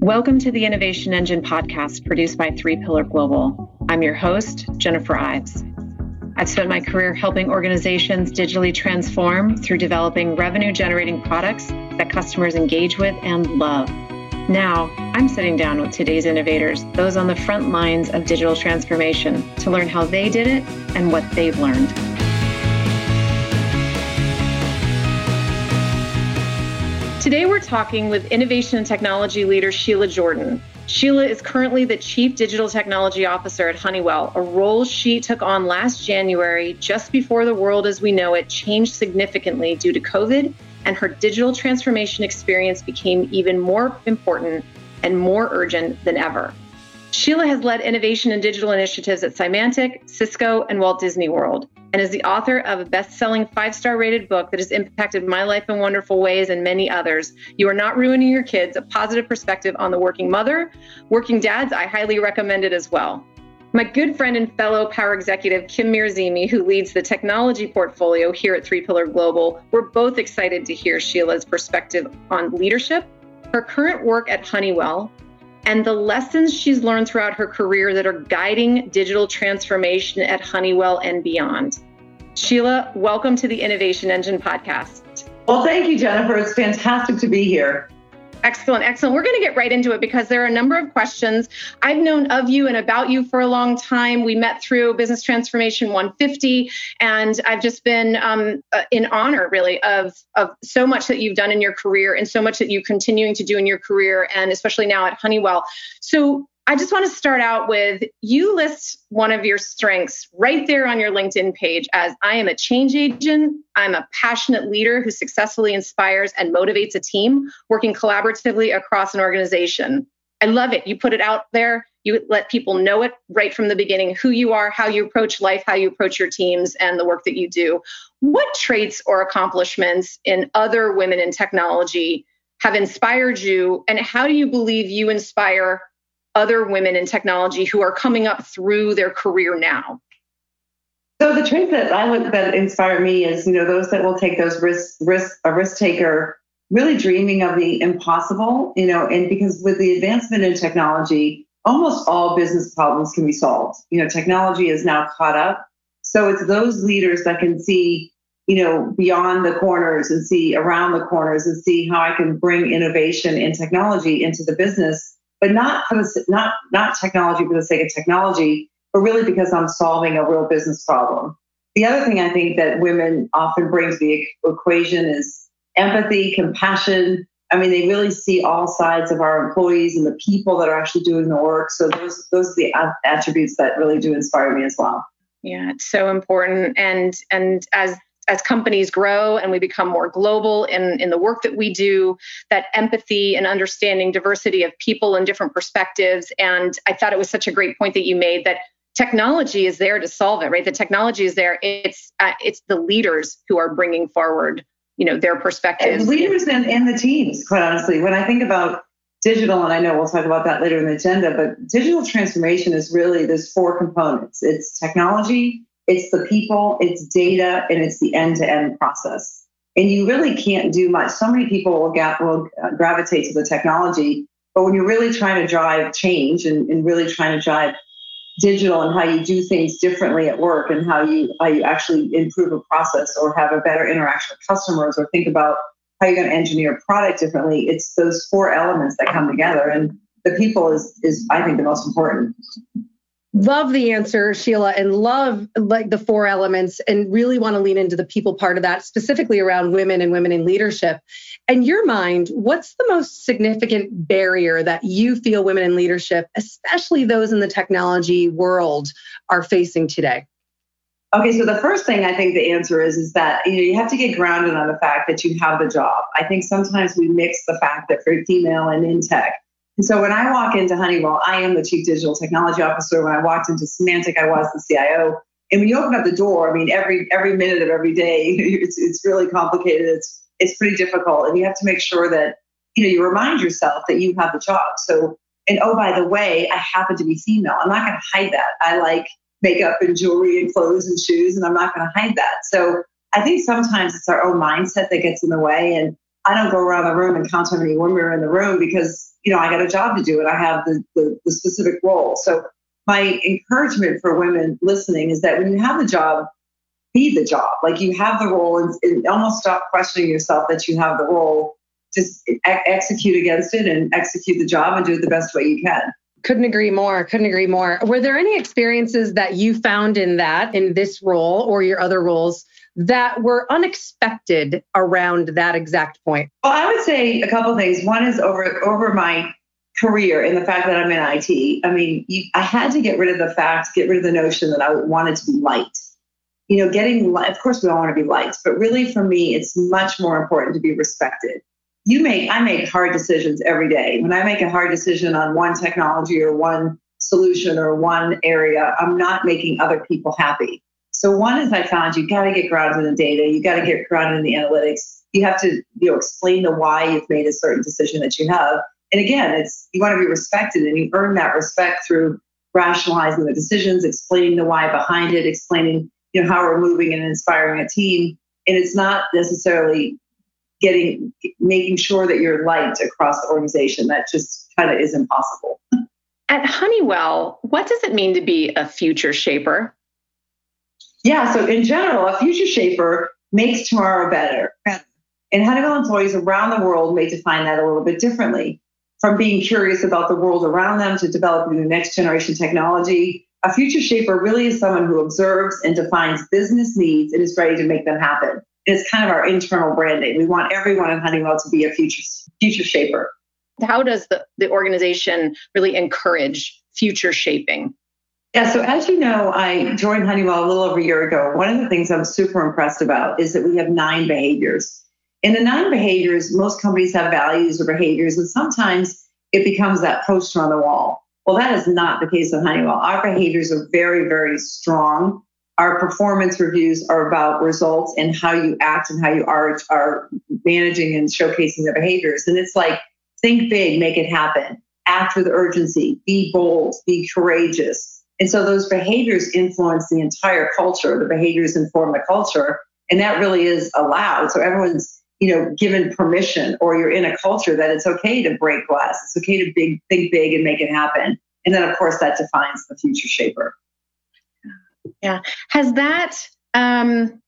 Welcome to the Innovation Engine podcast produced by Three Pillar Global. I'm your host, Jennifer Ives. I've spent my career helping organizations digitally transform through developing revenue generating products that customers engage with and love. Now, I'm sitting down with today's innovators, those on the front lines of digital transformation, to learn how they did it and what they've learned. Today, we're talking with innovation and technology leader Sheila Jordan. Sheila is currently the Chief Digital Technology Officer at Honeywell, a role she took on last January, just before the world as we know it changed significantly due to COVID, and her digital transformation experience became even more important and more urgent than ever. Sheila has led innovation and digital initiatives at Symantec, Cisco, and Walt Disney World, and is the author of a best selling five star rated book that has impacted my life in wonderful ways and many others. You Are Not Ruining Your Kids, a positive perspective on the working mother. Working dads, I highly recommend it as well. My good friend and fellow power executive, Kim Mirzimi, who leads the technology portfolio here at Three Pillar Global, we're both excited to hear Sheila's perspective on leadership, her current work at Honeywell, and the lessons she's learned throughout her career that are guiding digital transformation at Honeywell and beyond. Sheila, welcome to the Innovation Engine podcast. Well, thank you, Jennifer. It's fantastic to be here. Excellent, excellent. We're going to get right into it because there are a number of questions. I've known of you and about you for a long time. We met through Business Transformation 150, and I've just been um, uh, in honor, really, of of so much that you've done in your career and so much that you're continuing to do in your career, and especially now at Honeywell. So I just want to start out with you list one of your strengths right there on your LinkedIn page as I am a change agent. I'm a passionate leader who successfully inspires and motivates a team working collaboratively across an organization. I love it. You put it out there, you let people know it right from the beginning who you are, how you approach life, how you approach your teams, and the work that you do. What traits or accomplishments in other women in technology have inspired you, and how do you believe you inspire other women in technology who are coming up through their career now? So the traits that I would that inspire me is you know those that will take those risk risk a risk taker really dreaming of the impossible you know and because with the advancement in technology almost all business problems can be solved you know technology is now caught up so it's those leaders that can see you know beyond the corners and see around the corners and see how I can bring innovation and technology into the business but not for the not not technology for the sake of technology, but really because I'm solving a real business problem. The other thing I think that women often bring to the equation is empathy, compassion. I mean, they really see all sides of our employees and the people that are actually doing the work. So those those are the attributes that really do inspire me as well. Yeah, it's so important. And and as as companies grow and we become more global in, in the work that we do, that empathy and understanding diversity of people and different perspectives. And I thought it was such a great point that you made that technology is there to solve it, right? The technology is there. It's uh, it's the leaders who are bringing forward, you know, their perspectives. And leaders and, and the teams, quite honestly. When I think about digital, and I know we'll talk about that later in the agenda, but digital transformation is really there's four components. It's technology, it's the people, it's data, and it's the end to end process. And you really can't do much. So many people will, get, will uh, gravitate to the technology, but when you're really trying to drive change and, and really trying to drive digital and how you do things differently at work and how you how you actually improve a process or have a better interaction with customers or think about how you're going to engineer a product differently it's those four elements that come together and the people is is i think the most important love the answer sheila and love like the four elements and really want to lean into the people part of that specifically around women and women in leadership. In your mind what's the most significant barrier that you feel women in leadership especially those in the technology world are facing today? Okay so the first thing i think the answer is is that you know you have to get grounded on the fact that you have the job. I think sometimes we mix the fact that for female and in tech and so when I walk into Honeywell, I am the chief digital technology officer. When I walked into Symantec, I was the CIO. And when you open up the door, I mean, every every minute of every day, it's it's really complicated. It's it's pretty difficult, and you have to make sure that you know you remind yourself that you have the job. So, and oh by the way, I happen to be female. I'm not going to hide that. I like makeup and jewelry and clothes and shoes, and I'm not going to hide that. So I think sometimes it's our own mindset that gets in the way, and I don't go around the room and count how many women are in the room because, you know, I got a job to do and I have the, the, the specific role. So my encouragement for women listening is that when you have the job, be the job. Like you have the role and, and almost stop questioning yourself that you have the role. Just execute against it and execute the job and do it the best way you can. Couldn't agree more. Couldn't agree more. Were there any experiences that you found in that, in this role or your other roles, that were unexpected around that exact point? Well, I would say a couple things. One is over over my career and the fact that I'm in IT. I mean, you, I had to get rid of the fact, get rid of the notion that I wanted to be light. You know, getting of course we all want to be liked, but really for me, it's much more important to be respected. You make I make hard decisions every day. When I make a hard decision on one technology or one solution or one area, I'm not making other people happy. So one is I found you got to get grounded in the data, you got to get grounded in the analytics. You have to you know explain the why you've made a certain decision that you have. And again, it's you want to be respected, and you earn that respect through rationalizing the decisions, explaining the why behind it, explaining you know how we're moving and inspiring a team. And it's not necessarily getting making sure that you're liked across the organization. That just kind of is impossible. At Honeywell, what does it mean to be a future shaper? Yeah, so in general, a future shaper makes tomorrow better. And Honeywell employees around the world may define that a little bit differently. From being curious about the world around them to developing the next generation technology, a future shaper really is someone who observes and defines business needs and is ready to make them happen. It's kind of our internal branding. We want everyone in Honeywell to be a future future shaper. How does the, the organization really encourage future shaping? Yeah, so as you know, I joined Honeywell a little over a year ago. One of the things I'm super impressed about is that we have nine behaviors. In the nine behaviors, most companies have values or behaviors, and sometimes it becomes that poster on the wall. Well, that is not the case with Honeywell. Our behaviors are very, very strong. Our performance reviews are about results and how you act and how you are, are managing and showcasing the behaviors. And it's like, think big, make it happen. Act with urgency, be bold, be courageous, and so those behaviors influence the entire culture. The behaviors inform the culture. And that really is allowed. So everyone's, you know, given permission or you're in a culture that it's okay to break glass. It's okay to big, think big and make it happen. And then of course that defines the future shaper. Yeah. Has that um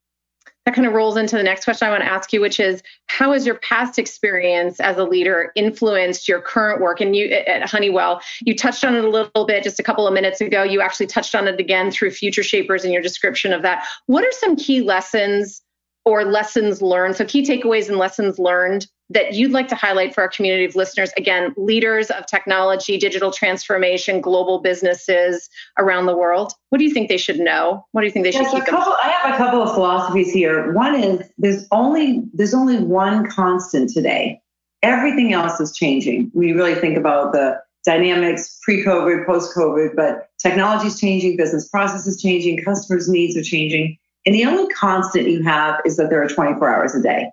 that kind of rolls into the next question I want to ask you, which is how has your past experience as a leader influenced your current work? And you at Honeywell, you touched on it a little bit just a couple of minutes ago. You actually touched on it again through Future Shapers in your description of that. What are some key lessons or lessons learned? So, key takeaways and lessons learned that you'd like to highlight for our community of listeners? Again, leaders of technology, digital transformation, global businesses around the world. What do you think they should know? What do you think they should keep? Couple, I have a couple of philosophies here. One is there's only there's only one constant today. Everything else is changing. We really think about the dynamics pre-COVID, post-COVID, but technology is changing, business processes changing, customers' needs are changing. And the only constant you have is that there are 24 hours a day.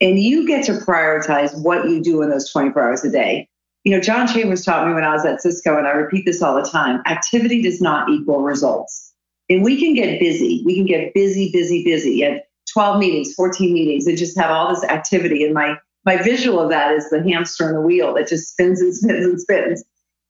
And you get to prioritize what you do in those 24 hours a day. You know, John Chambers taught me when I was at Cisco, and I repeat this all the time activity does not equal results. And we can get busy. We can get busy, busy, busy at 12 meetings, 14 meetings, and just have all this activity. And my, my visual of that is the hamster on the wheel that just spins and spins and spins.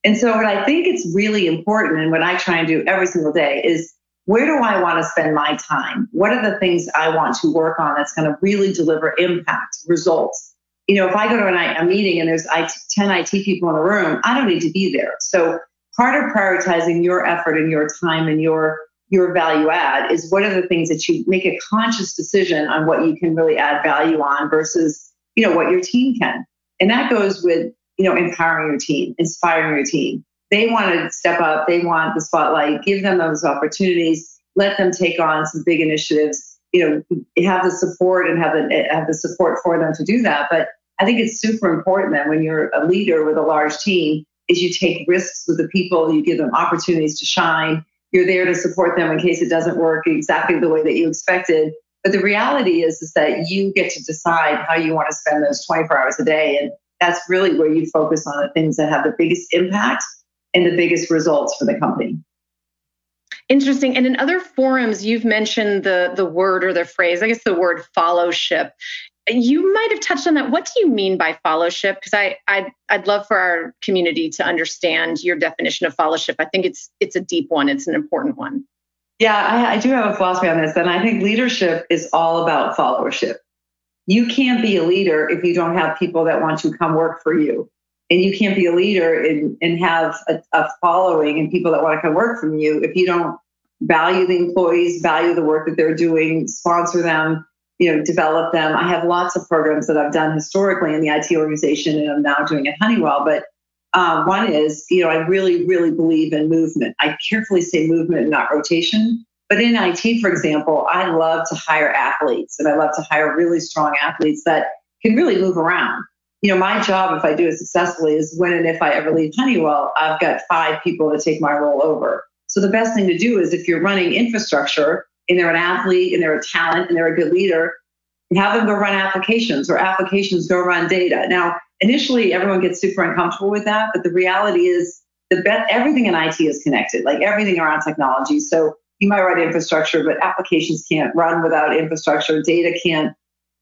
And so, what I think it's really important, and what I try and do every single day, is where do I want to spend my time? What are the things I want to work on that's going to really deliver impact, results? You know, if I go to an, a meeting and there's 10 IT people in the room, I don't need to be there. So part of prioritizing your effort and your time and your your value add is what are the things that you make a conscious decision on what you can really add value on versus you know what your team can and that goes with you know empowering your team inspiring your team they want to step up, they want the spotlight, give them those opportunities, let them take on some big initiatives, you know, have the support and have the have the support for them to do that. But I think it's super important that when you're a leader with a large team, is you take risks with the people, you give them opportunities to shine. You're there to support them in case it doesn't work exactly the way that you expected. But the reality is, is that you get to decide how you want to spend those 24 hours a day. And that's really where you focus on the things that have the biggest impact and the biggest results for the company. Interesting. And in other forums, you've mentioned the the word or the phrase, I guess the word fellowship. you might have touched on that. What do you mean by fellowship? Because I, I I'd love for our community to understand your definition of fellowship. I think it's it's a deep one. It's an important one. Yeah, I, I do have a philosophy on this, and I think leadership is all about followership. You can't be a leader if you don't have people that want to come work for you, and you can't be a leader and, and have a, a following and people that want to come work from you if you don't value the employees, value the work that they're doing, sponsor them, you know, develop them. I have lots of programs that I've done historically in the IT organization and I'm now doing at Honeywell. But um, one is, you know, I really, really believe in movement. I carefully say movement, and not rotation. But in IT, for example, I love to hire athletes and I love to hire really strong athletes that can really move around. You know, my job, if I do it successfully, is when and if I ever leave Honeywell, I've got five people to take my role over. So the best thing to do is if you're running infrastructure, and they're an athlete and they're a talent and they're a good leader, have them go run applications or applications go run data. Now, initially, everyone gets super uncomfortable with that, but the reality is the everything in IT is connected, like everything around technology. So you might write infrastructure, but applications can't run without infrastructure. Data can't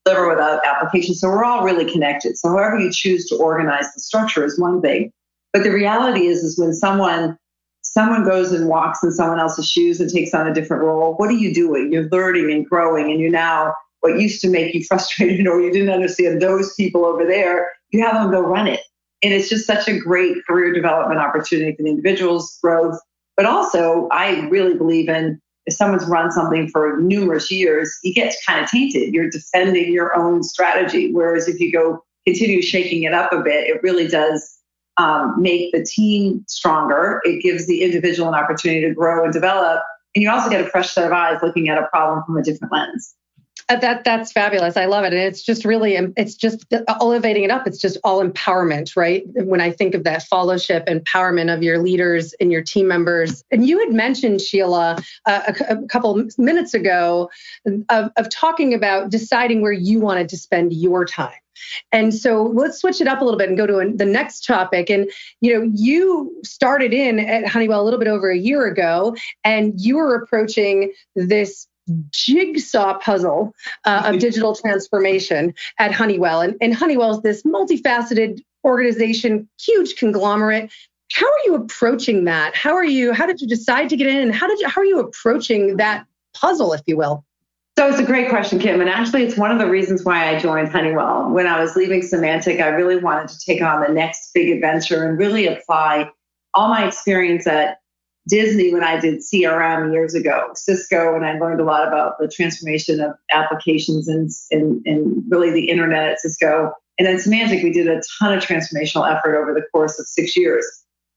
deliver without applications. So we're all really connected. So however you choose to organize the structure is one thing. But the reality is, is when someone someone goes and walks in someone else's shoes and takes on a different role, what are you doing? You're learning and growing, and you're now what used to make you frustrated or you didn't understand those people over there, you have them go run it. And it's just such a great career development opportunity for the individual's growth. But also, I really believe in if someone's run something for numerous years, you get kind of tainted. You're defending your own strategy. Whereas if you go continue shaking it up a bit, it really does um, make the team stronger. It gives the individual an opportunity to grow and develop. And you also get a fresh set of eyes looking at a problem from a different lens. Uh, that that's fabulous. I love it, and it's just really it's just elevating it up. It's just all empowerment, right? When I think of that fellowship, empowerment of your leaders and your team members. And you had mentioned Sheila uh, a, a, couple minutes ago of, of talking about deciding where you wanted to spend your time. And so let's switch it up a little bit and go to the next topic. And you know, you started in at Honeywell a little bit over a year ago, and you were approaching this jigsaw puzzle uh, of digital transformation at Honeywell. And, and Honeywell is this multifaceted organization, huge conglomerate. How are you approaching that? How are you? How did you decide to get in? And how did you? How are you approaching that puzzle, if you will? So it's a great question, Kim. And actually, it's one of the reasons why I joined Honeywell. When I was leaving Symantec, I really wanted to take on the next big adventure and really apply all my experience at Disney when I did CRM years ago, Cisco, and I learned a lot about the transformation of applications and, and, and really the internet at Cisco. And then Symantec, we did a ton of transformational effort over the course of six years.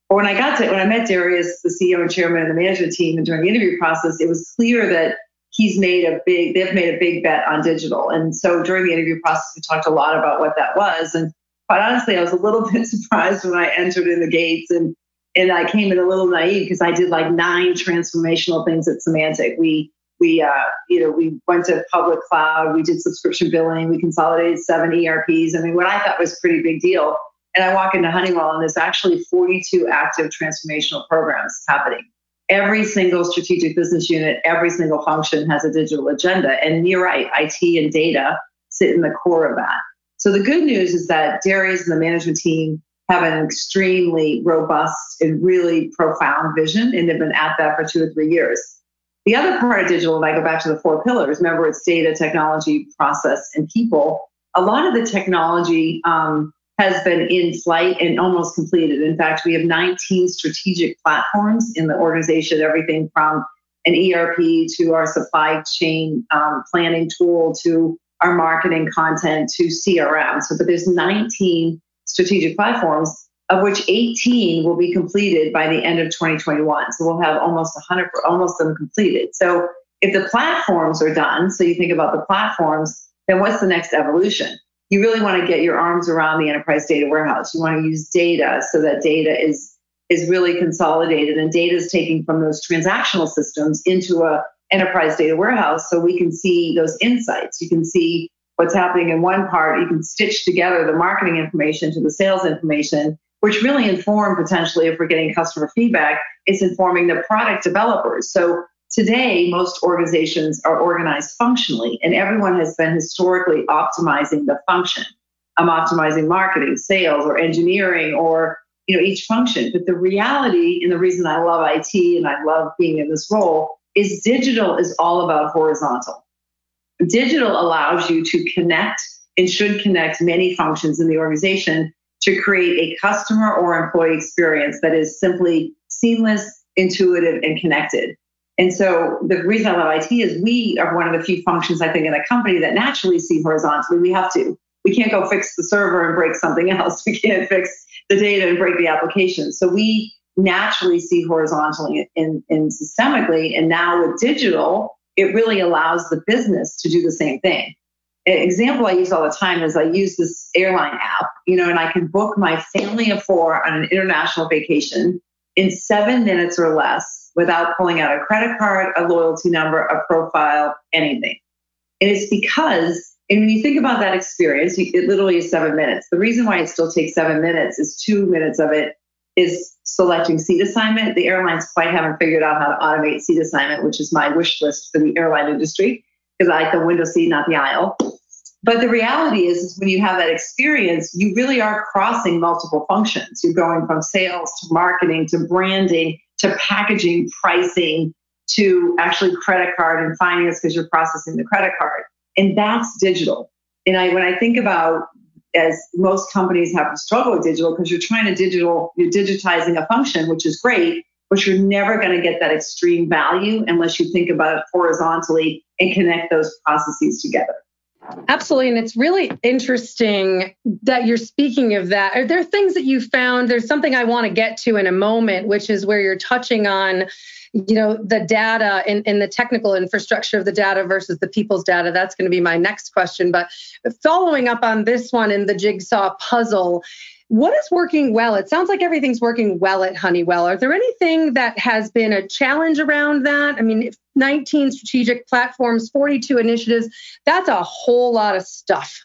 But when I got to when I met Darius, the CEO and chairman of the management team, and during the interview process, it was clear that he's made a big they've made a big bet on digital and so during the interview process we talked a lot about what that was and quite honestly i was a little bit surprised when i entered in the gates and and i came in a little naive because i did like nine transformational things at Symantec. we we uh, you know we went to public cloud we did subscription billing we consolidated seven erps i mean what i thought was a pretty big deal and i walk into honeywell and there's actually 42 active transformational programs happening every single strategic business unit, every single function has a digital agenda. And you're right, IT and data sit in the core of that. So the good news is that Darius and the management team have an extremely robust and really profound vision, and they've been at that for two or three years. The other part of digital, if I go back to the four pillars, remember it's data, technology, process, and people. A lot of the technology um, has been in flight and almost completed. In fact, we have 19 strategic platforms in the organization, everything from an ERP to our supply chain um, planning tool to our marketing content to CRM. So, but there's 19 strategic platforms, of which 18 will be completed by the end of 2021. So we'll have almost 100, almost them completed. So if the platforms are done, so you think about the platforms, then what's the next evolution? you really want to get your arms around the enterprise data warehouse. You want to use data so that data is is really consolidated and data is taken from those transactional systems into a enterprise data warehouse so we can see those insights. You can see what's happening in one part. You can stitch together the marketing information to the sales information, which really inform potentially if we're getting customer feedback, it's informing the product developers. So Today, most organizations are organized functionally, and everyone has been historically optimizing the function. I'm optimizing marketing, sales, or engineering, or you know each function. But the reality, and the reason I love IT and I love being in this role, is digital is all about horizontal. Digital allows you to connect and should connect many functions in the organization to create a customer or employee experience that is simply seamless, intuitive, and connected. And so the reason I love IT is we are one of the few functions I think in a company that naturally see horizontally. We have to. We can't go fix the server and break something else. We can't fix the data and break the application. So we naturally see horizontally and, and systemically. And now with digital, it really allows the business to do the same thing. An example I use all the time is I use this airline app, you know, and I can book my family of four on an international vacation in seven minutes or less without pulling out a credit card, a loyalty number, a profile, anything. And it's because, and when you think about that experience, it literally is seven minutes. The reason why it still takes seven minutes is two minutes of it is selecting seat assignment. The airlines quite haven't figured out how to automate seat assignment, which is my wish list for the airline industry, because I like the window seat, not the aisle. But the reality is, is when you have that experience, you really are crossing multiple functions. You're going from sales to marketing to branding to packaging, pricing to actually credit card and finance because you're processing the credit card. And that's digital. And I, when I think about as most companies have to struggle with digital because you're trying to digital, you're digitizing a function, which is great, but you're never going to get that extreme value unless you think about it horizontally and connect those processes together. Absolutely. And it's really interesting that you're speaking of that. Are there things that you found? There's something I want to get to in a moment, which is where you're touching on you know the data and, and the technical infrastructure of the data versus the people's data that's going to be my next question but following up on this one in the jigsaw puzzle what is working well? It sounds like everything's working well at Honeywell. Are there anything that has been a challenge around that? I mean, 19 strategic platforms, 42 initiatives, that's a whole lot of stuff.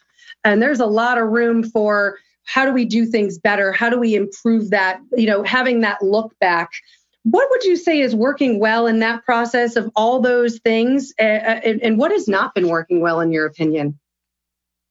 And there's a lot of room for how do we do things better? How do we improve that? You know, having that look back. What would you say is working well in that process of all those things? Uh, and, and what has not been working well, in your opinion?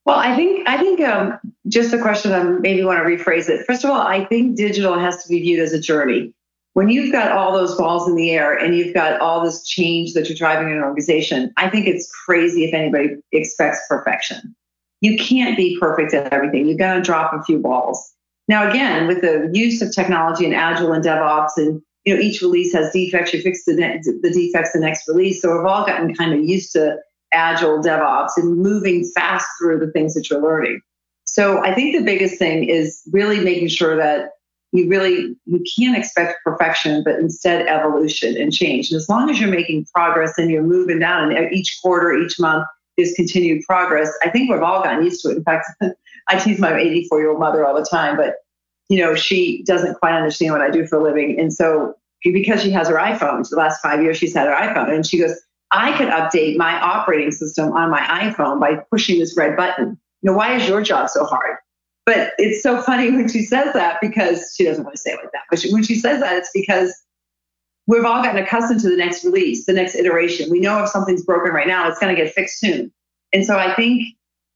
Well, I think I think um, just a question. I maybe want to rephrase it. First of all, I think digital has to be viewed as a journey. When you've got all those balls in the air and you've got all this change that you're driving in an organization, I think it's crazy if anybody expects perfection. You can't be perfect at everything. You've got to drop a few balls. Now, again, with the use of technology and agile and DevOps, and you know each release has defects. You fix the, the defects the next release. So we've all gotten kind of used to agile DevOps and moving fast through the things that you're learning. So I think the biggest thing is really making sure that you really you can't expect perfection, but instead evolution and change. And as long as you're making progress and you're moving down, and each quarter, each month is continued progress, I think we've all gotten used to it. In fact, I tease my 84 year old mother all the time, but you know she doesn't quite understand what I do for a living, and so because she has her iPhone, the last five years she's had her iPhone, and she goes, I could update my operating system on my iPhone by pushing this red button. You know, why is your job so hard? But it's so funny when she says that because she doesn't want to say it like that. But she, when she says that, it's because we've all gotten accustomed to the next release, the next iteration. We know if something's broken right now, it's going to get fixed soon. And so I think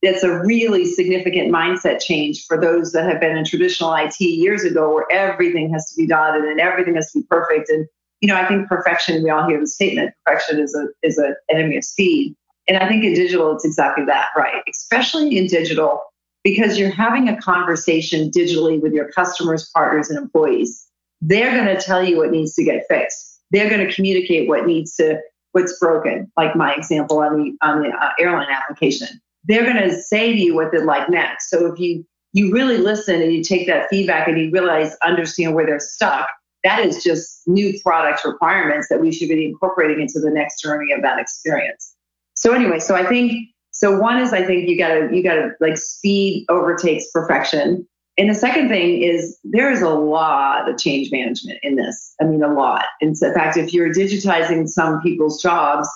it's a really significant mindset change for those that have been in traditional IT years ago, where everything has to be dotted and everything has to be perfect. And you know, I think perfection, we all hear the statement, perfection is a is an enemy of speed. And I think in digital, it's exactly that, right? Especially in digital, because you're having a conversation digitally with your customers, partners, and employees. They're going to tell you what needs to get fixed. They're going to communicate what needs to, what's broken, like my example on the on the uh, airline application. They're going to say to you what they'd like next. So if you you really listen and you take that feedback and you realize, understand where they're stuck, that is just new product requirements that we should be incorporating into the next journey of that experience. So anyway, so I think so one is I think you gotta you gotta like speed overtakes perfection. And the second thing is there is a lot of change management in this. I mean a lot. And so, in fact, if you're digitizing some people's jobs,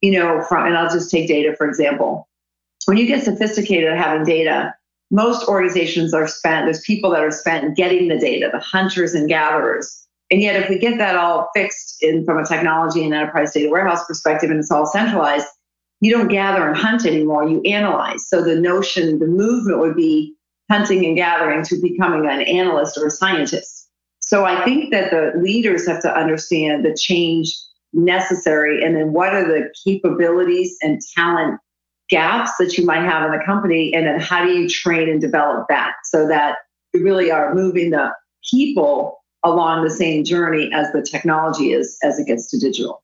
you know, from and I'll just take data for example. When you get sophisticated at having data, most organizations are spent, there's people that are spent getting the data, the hunters and gatherers And yet, if we get that all fixed in from a technology and enterprise data warehouse perspective and it's all centralized, you don't gather and hunt anymore, you analyze. So the notion, the movement would be hunting and gathering to becoming an analyst or a scientist. So I think that the leaders have to understand the change necessary and then what are the capabilities and talent gaps that you might have in the company and then how do you train and develop that so that you really are moving the people along the same journey as the technology is as it gets to digital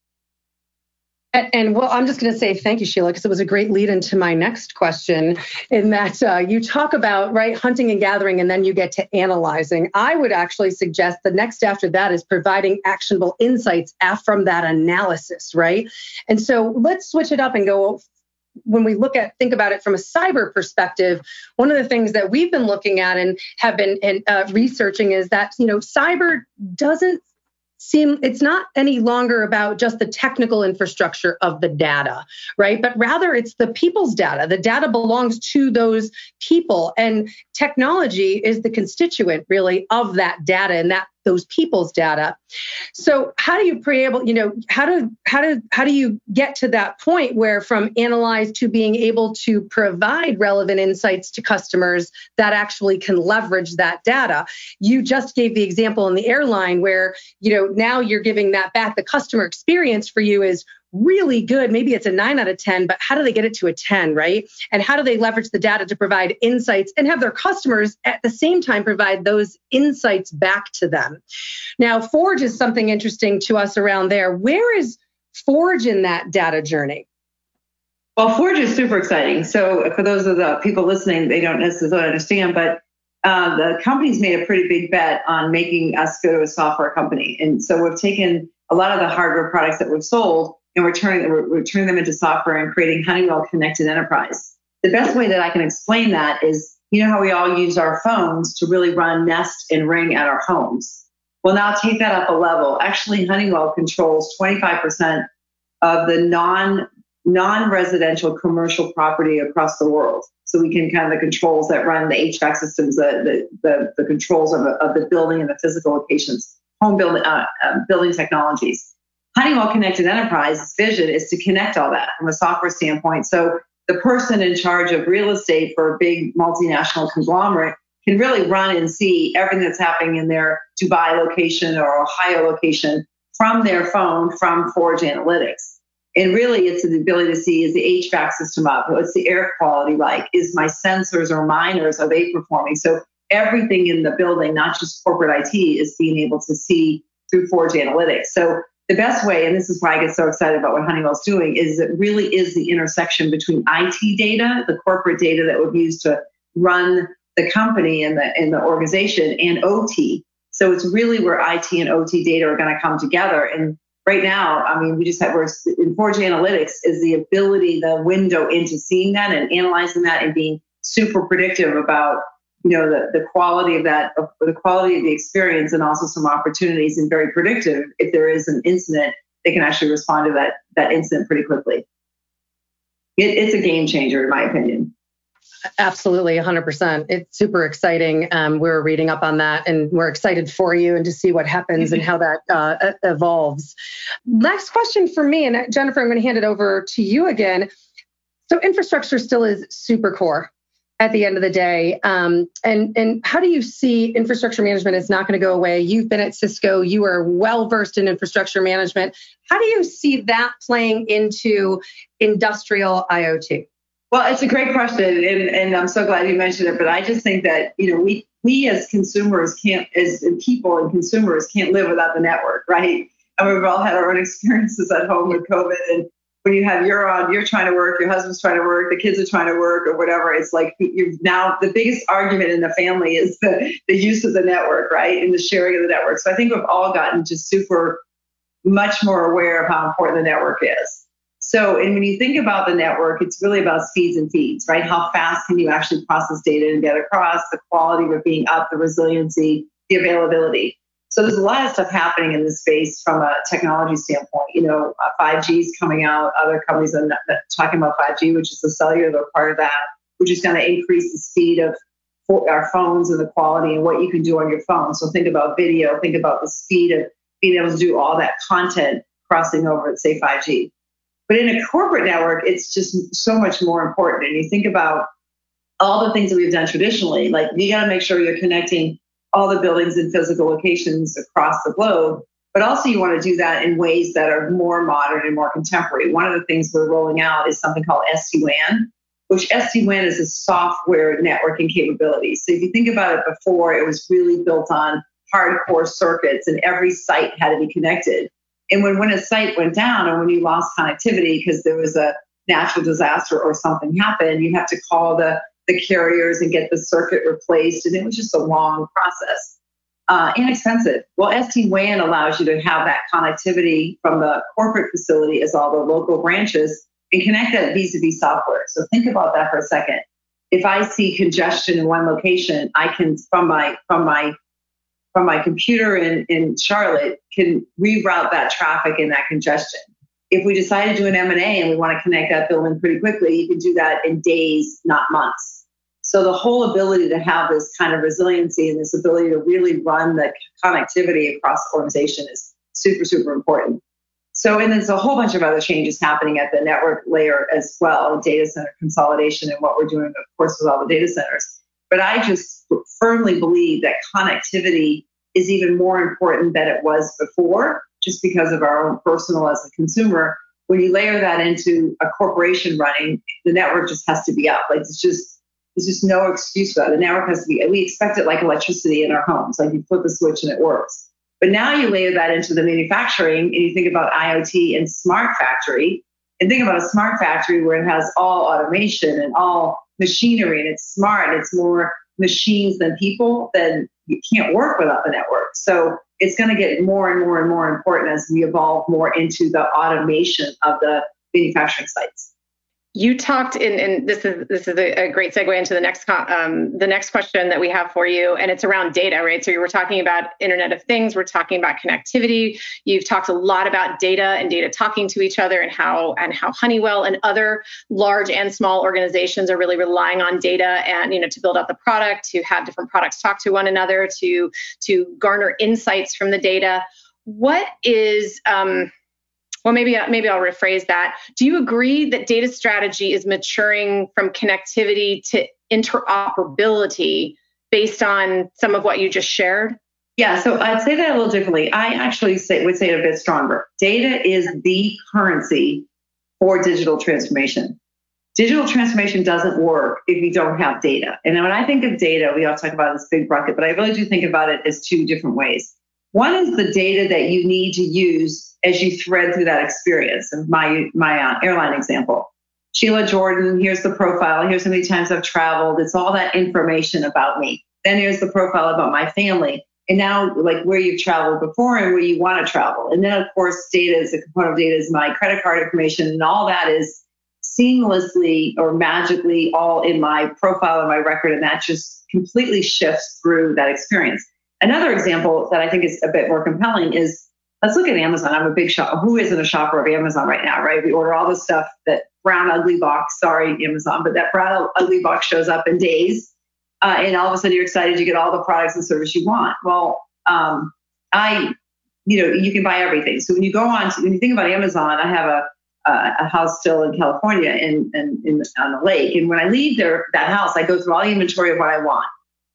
and, and, well, I'm just going to say thank you, Sheila, because it was a great lead into my next question. In that uh, you talk about right hunting and gathering, and then you get to analyzing. I would actually suggest the next after that is providing actionable insights from that analysis, right? And so let's switch it up and go when we look at think about it from a cyber perspective one of the things that we've been looking at and have been uh, researching is that you know cyber doesn't seem it's not any longer about just the technical infrastructure of the data right? But rather it's the people's data. The data belongs to those people. And technology is the constituent really of that data. And that those people's data. So how do you pre able, you know, how do how do how do you get to that point where from analyze to being able to provide relevant insights to customers that actually can leverage that data? You just gave the example in the airline where, you know, now you're giving that back. The customer experience for you is really good. Maybe it's a nine out of 10, but how do they get it to a 10, right? And how do they leverage the data to provide insights and have their customers at the same time provide those insights back to them? Now, Forge is something interesting to us around there. Where is Forge in that data journey? Well, Forge is super exciting. So, for those of the people listening, they don't necessarily understand, but uh, the company's made a pretty big bet on making us go to a software company. And so, we've taken a lot of the hardware products that we've sold and we're turning, we're, we're turning them into software and creating Honeywell Connected Enterprise. The best way that I can explain that is you know how we all use our phones to really run Nest and Ring at our homes? Well, now take that up a level. Actually, Honeywell controls 25% of the non non-residential commercial property across the world. So we can kind of the controls that run the HVAC systems, the the, the, the controls of, of the building and the physical locations, home building uh, uh, building technologies. Honeywell Connected Enterprise's vision is to connect all that from a software standpoint. So the person in charge of real estate for a big multinational conglomerate can really run and see everything that's happening in their Dubai location or Ohio location from their phone from Forge Analytics. And really, it's the ability to see is the HVAC system up? What's the air quality like? Is my sensors or miners, are they performing? So everything in the building, not just corporate IT, is being able to see through Forge Analytics. So the best way, and this is why I get so excited about what Honeywell's doing, is it really is the intersection between IT data, the corporate data that would be used to run the company and the and the organization, and OT. So it's really where IT and OT data are going to come together. And right now, I mean, we just have we're in Forge Analytics is the ability, the window into seeing that and analyzing that and being super predictive about you know the, the quality of that of the quality of the experience and also some opportunities and very predictive if there is an incident they can actually respond to that that incident pretty quickly it, it's a game changer in my opinion Absolutely, 100%. It's super exciting. Um, we're reading up on that and we're excited for you and to see what happens and how that uh, evolves. Last question for me, and Jennifer, I'm going to hand it over to you again. So, infrastructure still is super core at the end of the day. Um, and and how do you see infrastructure management is not going to go away? You've been at Cisco, you are well versed in infrastructure management. How do you see that playing into industrial IoT? Well, it's a great question, and, and I'm so glad you mentioned it. But I just think that you know we we as consumers can't, as people and consumers can't live without the network, right? And we've all had our own experiences at home with COVID, and when you have you're on, you're trying to work, your husband's trying to work, the kids are trying to work, or whatever. It's like you now the biggest argument in the family is the the use of the network, right, and the sharing of the network. So I think we've all gotten just super much more aware of how important the network is. So, and when you think about the network, it's really about speeds and feeds, right? How fast can you actually process data and get across, the quality of being up, the resiliency, the availability. So there's a lot of stuff happening in this space from a technology standpoint. You know, 5G uh, is coming out. Other companies are talking about 5G, which is the cellular part of that, which is going to increase the speed of our phones and the quality and what you can do on your phone. So think about video, think about the speed of being able to do all that content crossing over at say 5G. But in a corporate network, it's just so much more important. And you think about all the things that we've done traditionally, like you got to make sure you're connecting all the buildings and physical locations across the globe. But also, you want to do that in ways that are more modern and more contemporary. One of the things we're rolling out is something called SD WAN, which SD WAN is a software networking capability. So if you think about it before, it was really built on hardcore circuits and every site had to be connected. And when, when a site went down or when you lost connectivity because there was a natural disaster or something happened, you have to call the, the carriers and get the circuit replaced. And it was just a long process. Uh, inexpensive. Well, SD WAN allows you to have that connectivity from the corporate facility as all the local branches and connect that vis-a-vis software. So think about that for a second. If I see congestion in one location, I can from my from my from my computer in, in Charlotte can reroute that traffic and that congestion. If we decide to do an M&A and we want to connect that building pretty quickly, you can do that in days, not months. So the whole ability to have this kind of resiliency and this ability to really run the connectivity across the organization is super, super important. So, and there's a whole bunch of other changes happening at the network layer as well, data center consolidation and what we're doing, of course, with all the data centers. But I just firmly believe that connectivity is even more important than it was before, just because of our own personal as a consumer. When you layer that into a corporation running, the network just has to be up. Like it's just there's just no excuse for that. The network has to be. We expect it like electricity in our homes. Like you flip a switch and it works. But now you layer that into the manufacturing and you think about IoT and smart factory and think about a smart factory where it has all automation and all machinery and it's smart, it's more machines than people, then you can't work without the network. So it's going to get more and more and more important as we evolve more into the automation of the manufacturing sites you talked in, and this is this is a, great segue into the next um, the next question that we have for you, and it's around data, right? So you were talking about Internet of Things, we're talking about connectivity. You've talked a lot about data and data talking to each other, and how and how Honeywell and other large and small organizations are really relying on data and you know to build out the product, to have different products talk to one another, to to garner insights from the data. What is um, well maybe maybe I'll rephrase that. Do you agree that data strategy is maturing from connectivity to interoperability based on some of what you just shared? Yeah, so I'd say that a little differently. I actually say, would say it a bit stronger. Data is the currency for digital transformation. Digital transformation doesn't work if you don't have data. And when I think of data, we all talk about this big bucket, but I really do think about it as two different ways. One is the data that you need to use as you thread through that experience. And my my uh, airline example, Sheila Jordan. Here's the profile. Here's how many times I've traveled. It's all that information about me. Then here's the profile about my family. And now, like where you've traveled before and where you want to travel. And then, of course, data is a component of data is my credit card information, and all that is seamlessly or magically all in my profile and my record. And that just completely shifts through that experience. Another example that I think is a bit more compelling is let's look at Amazon. I'm a big shop. Who isn't a shopper of Amazon right now, right? We order all the stuff that brown ugly box. Sorry, Amazon, but that brown ugly box shows up in days, uh, and all of a sudden you're excited you get all the products and service you want. Well, um, I, you know, you can buy everything. So when you go on, to, when you think about Amazon, I have a a house still in California in, in, in on the lake, and when I leave there that house, I go through all the inventory of what I want.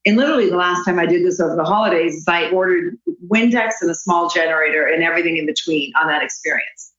And literally, the last time I did this over the holidays, is I ordered Windex and a small generator and everything in between on that experience.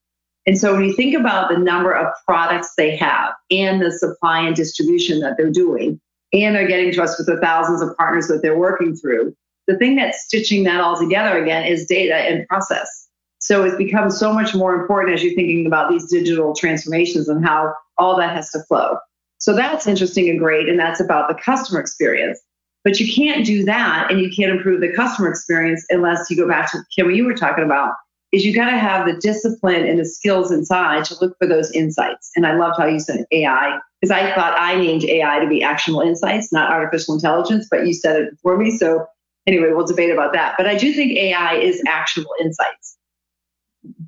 And so when you think about the number of products they have and the supply and distribution that they're doing, and they're getting to us with the thousands of partners that they're working through, the thing that's stitching that all together again is data and process. So it's become so much more important as you're thinking about these digital transformations and how all that has to flow. So that's interesting and great. And that's about the customer experience. But you can't do that and you can't improve the customer experience unless you go back to Kim, what you were talking about, is you got to have the discipline and the skills inside to look for those insights. And I loved how you said AI, because I thought I named AI to be actionable insights, not artificial intelligence, but you said it for me. So anyway, we'll debate about that. But I do think AI is actionable insights.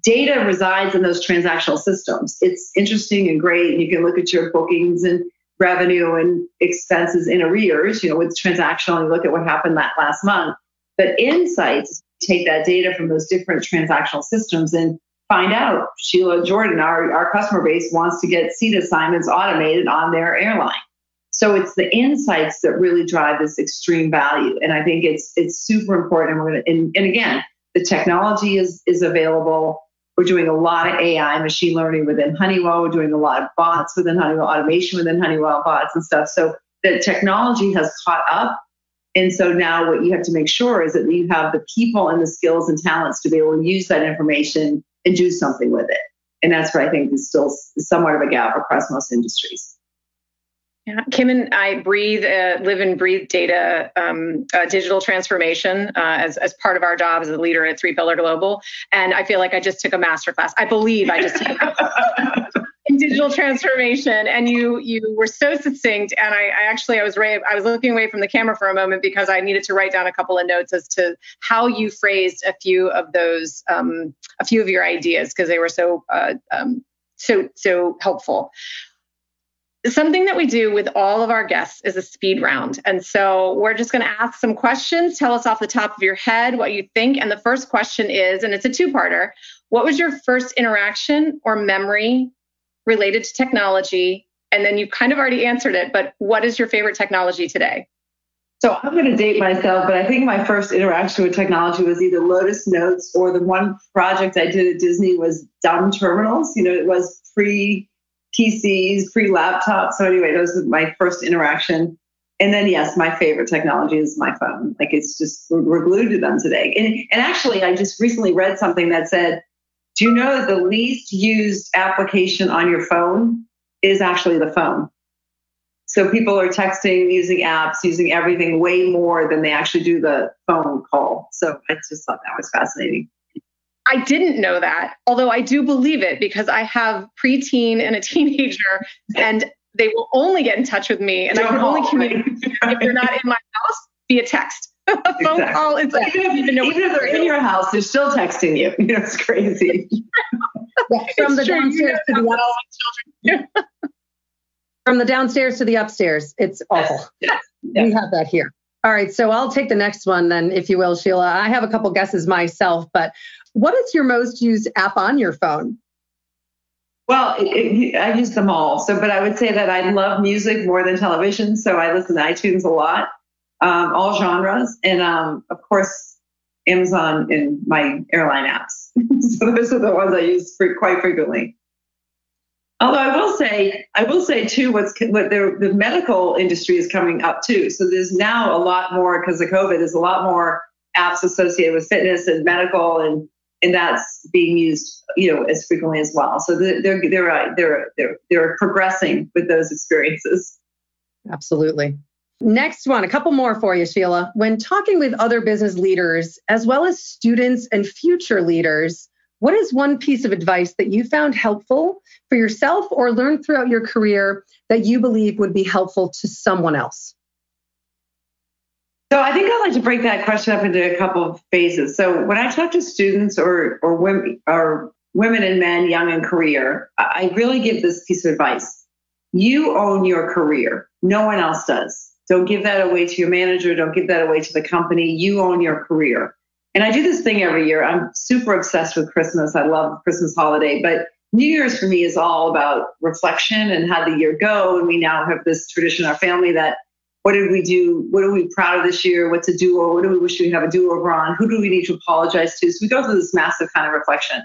Data resides in those transactional systems. It's interesting and great. And you can look at your bookings and revenue and expenses in arrears, you know, with transactional, you look at what happened that last month. But insights take that data from those different transactional systems and find out Sheila Jordan, our, our customer base wants to get seat assignments automated on their airline. So it's the insights that really drive this extreme value. And I think it's it's super important. And we're gonna and, and again, the technology is is available. We're doing a lot of AI, machine learning within Honeywell. We're doing a lot of bots within Honeywell, automation within Honeywell, bots and stuff. So the technology has caught up. And so now what you have to make sure is that you have the people and the skills and talents to be able to use that information and do something with it. And that's where I think is still somewhat of a gap across most industries. Yeah, Kim and I breathe, uh, live and breathe data, um, uh, digital transformation uh, as, as part of our job as a leader at Three Pillar Global. And I feel like I just took a master class. I believe I just took in digital transformation. And you you were so succinct. And I, I actually I was I was looking away from the camera for a moment because I needed to write down a couple of notes as to how you phrased a few of those um, a few of your ideas because they were so uh, um, so so helpful something that we do with all of our guests is a speed round. And so we're just going to ask some questions. Tell us off the top of your head what you think. And the first question is, and it's a two parter what was your first interaction or memory related to technology? And then you kind of already answered it, but what is your favorite technology today? So I'm going to date myself, but I think my first interaction with technology was either Lotus Notes or the one project I did at Disney was dumb terminals. You know, it was pre PCs, pre laptops. So anyway, those are my first interaction. And then yes, my favorite technology is my phone. Like it's just we're glued to them today. And and actually, I just recently read something that said, do you know that the least used application on your phone is actually the phone? So people are texting, using apps, using everything way more than they actually do the phone call. So I just thought that was fascinating. I didn't know that, although I do believe it because I have preteen and a teenager, and they will only get in touch with me, and I can only oh. communicate if they're not in my house via text. a phone exactly. call is like, even, if, even, even if they're in your house, they're still texting you. You know, it's crazy. From the downstairs to the upstairs. From the downstairs to the upstairs, it's awful. Yeah. Yeah. We have that here. All right, so I'll take the next one then, if you will, Sheila. I have a couple guesses myself, but what is your most used app on your phone? Well, it, it, I use them all. So, but I would say that I love music more than television. So I listen to iTunes a lot, um, all genres, and um, of course Amazon in my airline apps. so those are the ones I use quite frequently. Although I will say, I will say too, what's what the, medical industry is coming up too. So there's now a lot more because of COVID. There's a lot more apps associated with fitness and medical and and that's being used, you know, as frequently as well. So they're they're uh, they're they're they're progressing with those experiences. Absolutely. Next one, a couple more for you, Sheila. When talking with other business leaders, as well as students and future leaders, what is one piece of advice that you found helpful for yourself or learned throughout your career that you believe would be helpful to someone else? So I think I'd like to break that question up into a couple of phases. So when I talk to students or or women or women and men, young in career, I really give this piece of advice. You own your career. No one else does. Don't give that away to your manager. Don't give that away to the company. You own your career. And I do this thing every year. I'm super obsessed with Christmas. I love Christmas holiday, but New Year's for me is all about reflection and how the year go. And we now have this tradition in our family that what did we do? What are we proud of this year? What's a do over? What do we wish we have a do over on? Who do we need to apologize to? So we go through this massive kind of reflection.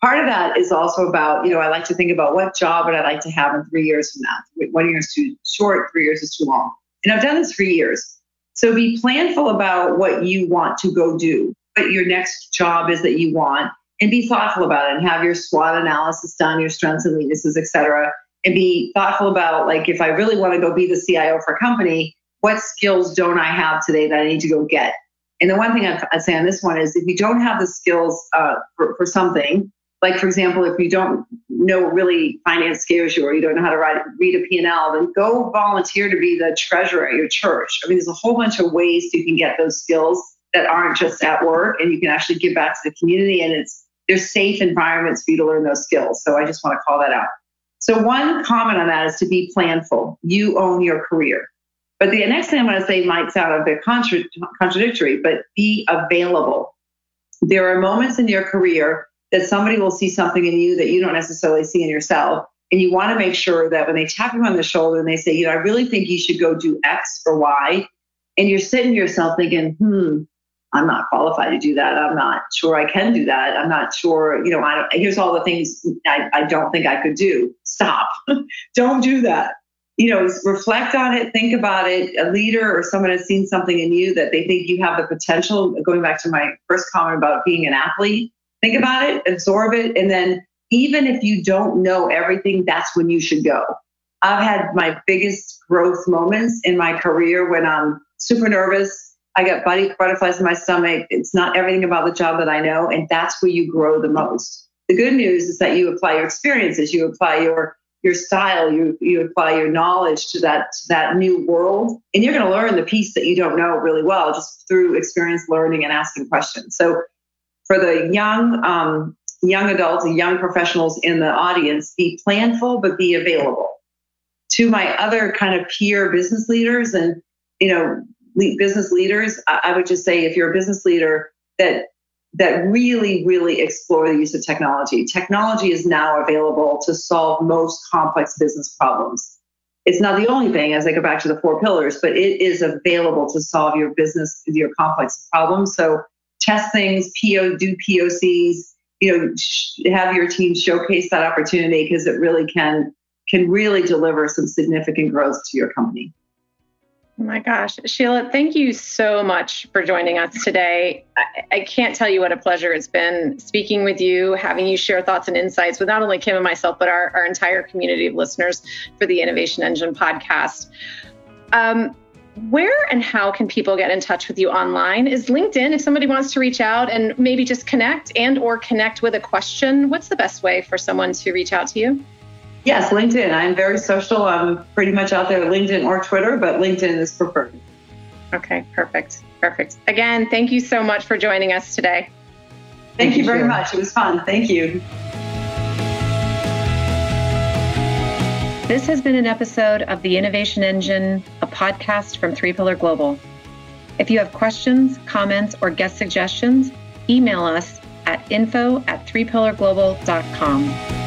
Part of that is also about, you know, I like to think about what job would I like to have in three years from now? One year is too short, three years is too long. And I've done this for years. So be planful about what you want to go do, what your next job is that you want, and be thoughtful about it and have your SWOT analysis done, your strengths and weaknesses, et cetera, and be thoughtful about like if I really want to go be the CIO for a company, what skills don't I have today that I need to go get? And the one thing I'd, say on this one is if you don't have the skills uh, for, for something, like for example, if you don't know really finance scares you or you don't know how to write, read a P&L, then go volunteer to be the treasurer at your church. I mean, there's a whole bunch of ways you can get those skills that aren't just at work and you can actually give back to the community and it's there's safe environments for you to learn those skills. So I just want to call that out. So, one comment on that is to be planful. You own your career. But the next thing I'm going to say might sound a bit contra- contradictory, but be available. There are moments in your career that somebody will see something in you that you don't necessarily see in yourself. And you want to make sure that when they tap you on the shoulder and they say, you know, I really think you should go do X or Y, and you're sitting yourself thinking, hmm, I'm not qualified to do that. I'm not sure I can do that. I'm not sure, you know, I don't, here's all the things I, I don't think I could do. Stop. don't do that. You know, reflect on it, think about it. A leader or someone has seen something in you that they think you have the potential. Going back to my first comment about being an athlete, think about it, absorb it, and then even if you don't know everything, that's when you should go. I've had my biggest growth moments in my career when I'm super nervous. I got butterflies in my stomach. It's not everything about the job that I know, and that's where you grow the most. The good news is that you apply your experiences, you apply your your style, you you apply your knowledge to that to that new world, and you're going to learn the piece that you don't know really well just through experience, learning, and asking questions. So, for the young um, young adults and young professionals in the audience, be planful but be available. To my other kind of peer business leaders and you know business leaders, I would just say if you're a business leader that that really, really explore the use of technology. Technology is now available to solve most complex business problems. It's not the only thing as I go back to the four pillars, but it is available to solve your business, your complex problems. So test things, PO, do POCs, you know, have your team showcase that opportunity because it really can can really deliver some significant growth to your company. Oh my gosh. Sheila, thank you so much for joining us today. I, I, can't tell you what a pleasure it's been speaking with you, having you share thoughts and insights with not only Kim and myself, but our, our entire community of listeners for the Innovation Engine podcast. Um, where and how can people get in touch with you online is linkedin if somebody wants to reach out and maybe just connect and or connect with a question what's the best way for someone to reach out to you Yes, LinkedIn. I'm very social. I'm pretty much out there, LinkedIn or Twitter, but LinkedIn is preferred. Okay, perfect. Perfect. Again, thank you so much for joining us today. Thank, thank you very sure. much. It was fun. Thank you. This has been an episode of The Innovation Engine, a podcast from Three Pillar Global. If you have questions, comments, or guest suggestions, email us at info at threepillarglobal.com.